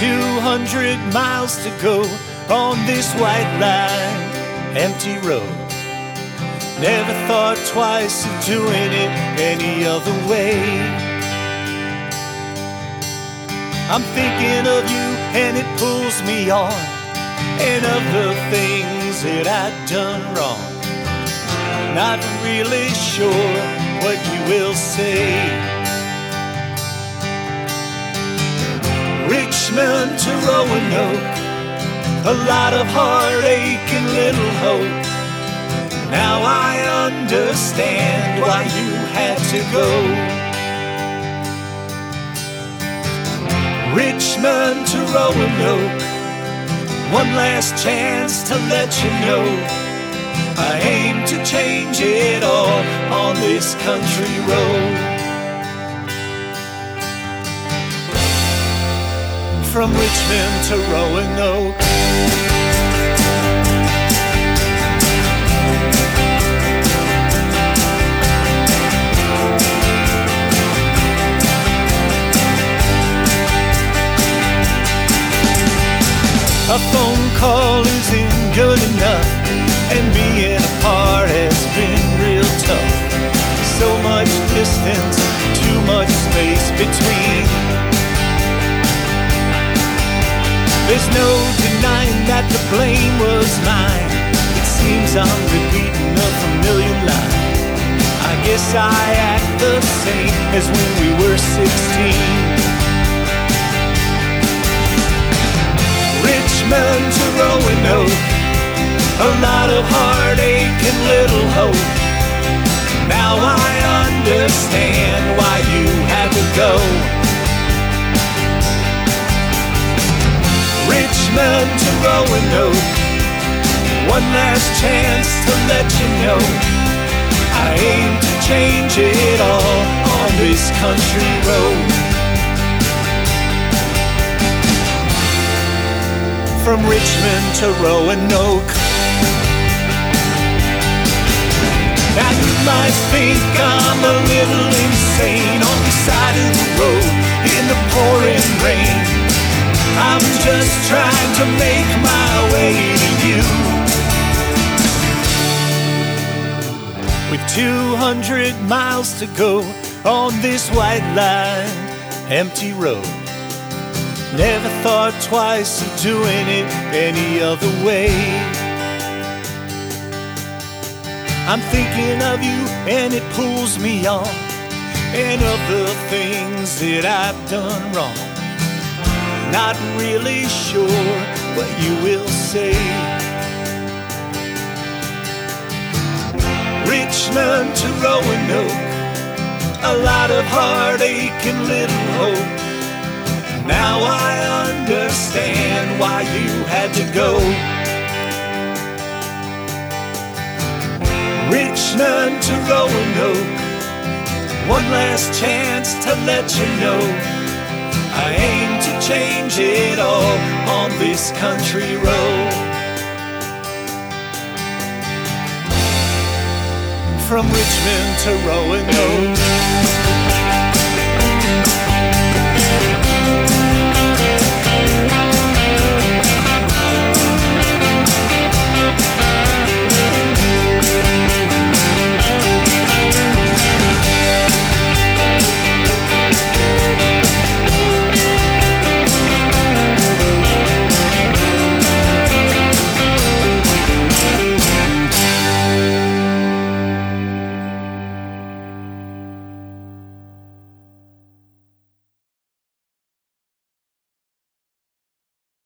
200 miles to go on this white line, empty road. Never thought twice of doing it any other way. I'm thinking of you and it pulls me on, and of the things that I've done wrong. Not really sure what you will say. Richmond to Roanoke, a lot of heartache and little hope. Now I understand why you had to go. Richmond to Roanoke, one last chance to let you know. I aim to change it all on this country road. From Richmond to Roanoke. A phone call isn't good enough, and being apart has been real tough. So much distance, too much space between. There's no denying that the blame was mine. It seems I'm repeating a familiar line. I guess I act the same as when we were 16. Richmond to Roanoke, a lot of heartache and little hope. Now I understand why you had to go. Richmond to Roanoke. One last chance to let you know I aim to change it all on this country road. From Richmond to Roanoke. Now you might think I'm a little insane on the side of the road in the pouring rain. I'm just trying to make my way to you. With 200 miles to go on this white line, empty road. Never thought twice of doing it any other way. I'm thinking of you and it pulls me on, and of the things that I've done wrong not really sure what you will say. Richmond to Roanoke, a lot of heartache and little hope. Now I understand why you had to go. Richmond to Roanoke, one last chance to let you know I aim to change it all on this country road. From Richmond to Roanoke.